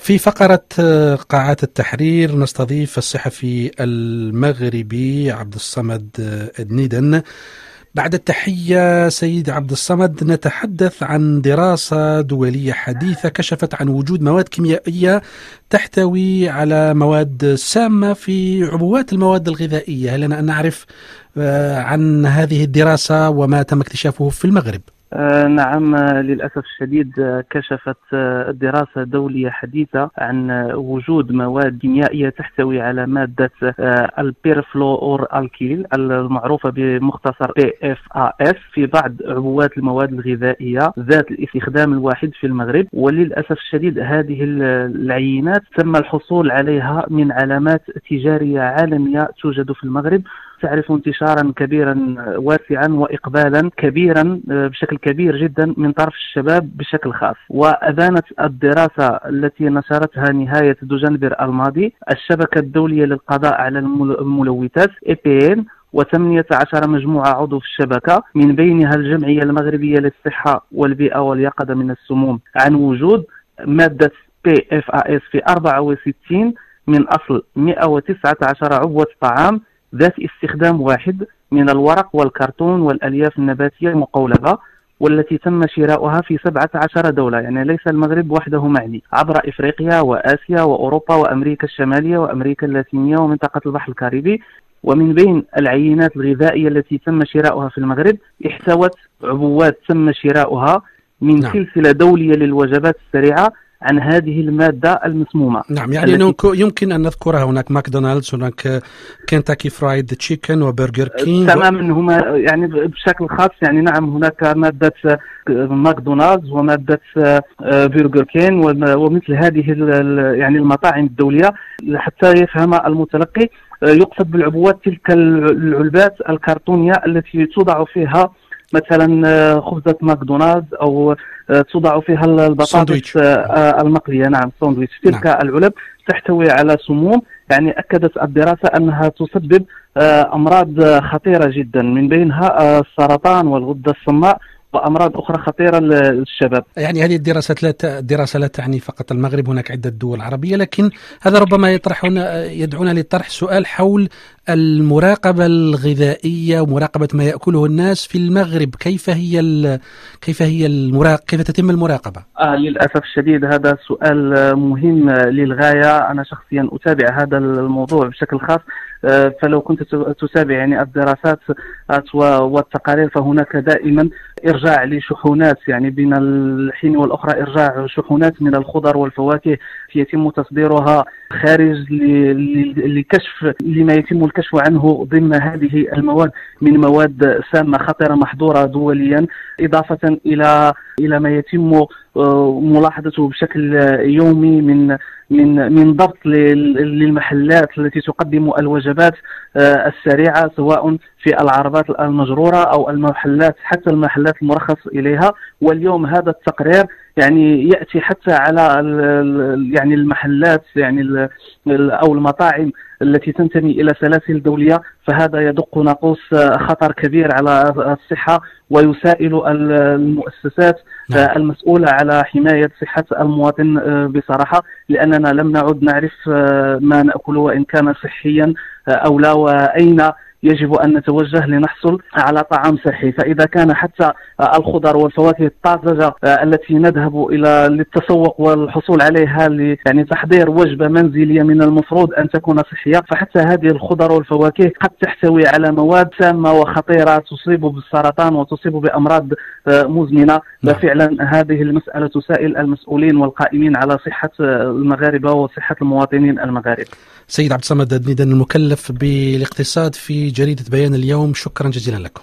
في فقرة قاعات التحرير نستضيف الصحفي المغربي عبد الصمد دنيدن بعد التحية سيد عبد الصمد نتحدث عن دراسة دولية حديثة كشفت عن وجود مواد كيميائية تحتوي على مواد سامة في عبوات المواد الغذائية لنا أن نعرف عن هذه الدراسة وما تم اكتشافه في المغرب؟ آه، نعم للأسف الشديد آه، كشفت آه، دراسة دولية حديثة عن وجود مواد كيميائية تحتوي على مادة البيرفلور الكيل المعروفة بمختصر PFAS في بعض عبوات المواد الغذائية ذات الاستخدام الواحد في المغرب. وللأسف الشديد هذه العينات تم الحصول عليها من علامات تجارية عالمية توجد في المغرب. تعرف انتشارا كبيرا واسعا واقبالا كبيرا بشكل كبير جدا من طرف الشباب بشكل خاص. وأذانت الدراسة التي نشرتها نهاية دجنبر الماضي الشبكة الدولية للقضاء على الملوثات EPN و18 مجموعة عضو في الشبكة من بينها الجمعية المغربية للصحة والبيئة واليقظة من السموم. عن وجود مادة PFAS في 64 من أصل 119 عبوة طعام ذات استخدام واحد من الورق والكرتون والألياف النباتية المقولبة والتي تم شراؤها في 17 دولة يعني ليس المغرب وحده معني عبر إفريقيا وآسيا وأوروبا وأمريكا الشمالية وأمريكا اللاتينية ومنطقة البحر الكاريبي ومن بين العينات الغذائية التي تم شراؤها في المغرب احتوت عبوات تم شراؤها من نعم. سلسلة دولية للوجبات السريعة عن هذه المادة المسمومة. نعم يعني يمكن أن نذكرها هناك ماكدونالدز هناك كنتاكي فرايد تشيكن وبرجر كينج تماما هما يعني بشكل خاص يعني نعم هناك مادة ماكدونالدز ومادة برجر كين ومثل هذه يعني المطاعم الدولية حتى يفهم المتلقي يقصد بالعبوات تلك العلبات الكرتونية التي توضع فيها مثلا آه، خبزة ماكدونالدز أو آه، توضع فيها البطاطس آه، المقلية نعم ساندويتش تلك نعم. العلب تحتوي على سموم يعني أكدت الدراسة أنها تسبب أمراض خطيرة جدا من بينها السرطان والغدة الصماء وأمراض أخرى خطيرة للشباب. يعني هذه الدراسات لا الدراسة لا تعني فقط المغرب هناك عدة دول عربية لكن هذا ربما يطرح يدعونا لطرح سؤال حول المراقبة الغذائية ومراقبة ما يأكله الناس في المغرب كيف هي كيف هي المراق... كيف تتم المراقبة؟ آه للأسف الشديد هذا سؤال مهم للغاية. أنا شخصيا أتابع هذا الموضوع بشكل خاص. آه، فلو كنت تتابع يعني الدراسات والتقارير فهناك دائما إرجاع لشحونات. يعني بين الحين والأخرى إرجاع شحونات من الخضر والفواكه يتم تصديرها خارج لكشف لما يتم الكشف عنه ضمن هذه المواد من مواد سامة خطره محظورة دوليا إضافة إلى إلى ما يتم آه، ملاحظته بشكل يومي من من من ضبط للمحلات التي تقدم الوجبات آه، السريعة سواء في العربات المجرورة أو المحلات حتى المحلات المرخص إليها. واليوم هذا التقرير يعني يأتي حتى على يعني المحلات يعني أو المطاعم التي تنتمي إلى سلاسل دولية فهذا يدق ناقوس خطر كبير على الصحة ويسائل المؤسسات نعم. المسؤولة على حماية صحة المواطن بصراحة لأننا لم نعد نعرف ما ناكل وإن كان صحيا أو لا وأين يجب أن نتوجه لنحصل على طعام صحي. فإذا كان حتى الخضر والفواكه الطازجة التي نذهب إلى للتسوق والحصول عليها يعني تحضير وجبة منزلية من المفروض أن تكون صحية فحتى هذه الخضر والفواكه قد تحتوي على مواد سامة وخطيرة تصيب بالسرطان وتصيب بأمراض آه، مزمنة. نعم. ففعلا هذه المسألة تسائل المسؤولين والقائمين على صحة المغاربة وصحة المواطنين المغاربة. سيد عبد الصمد المكلف بالاقتصاد في جريدة بيان اليوم. شكرا جزيلا لكم.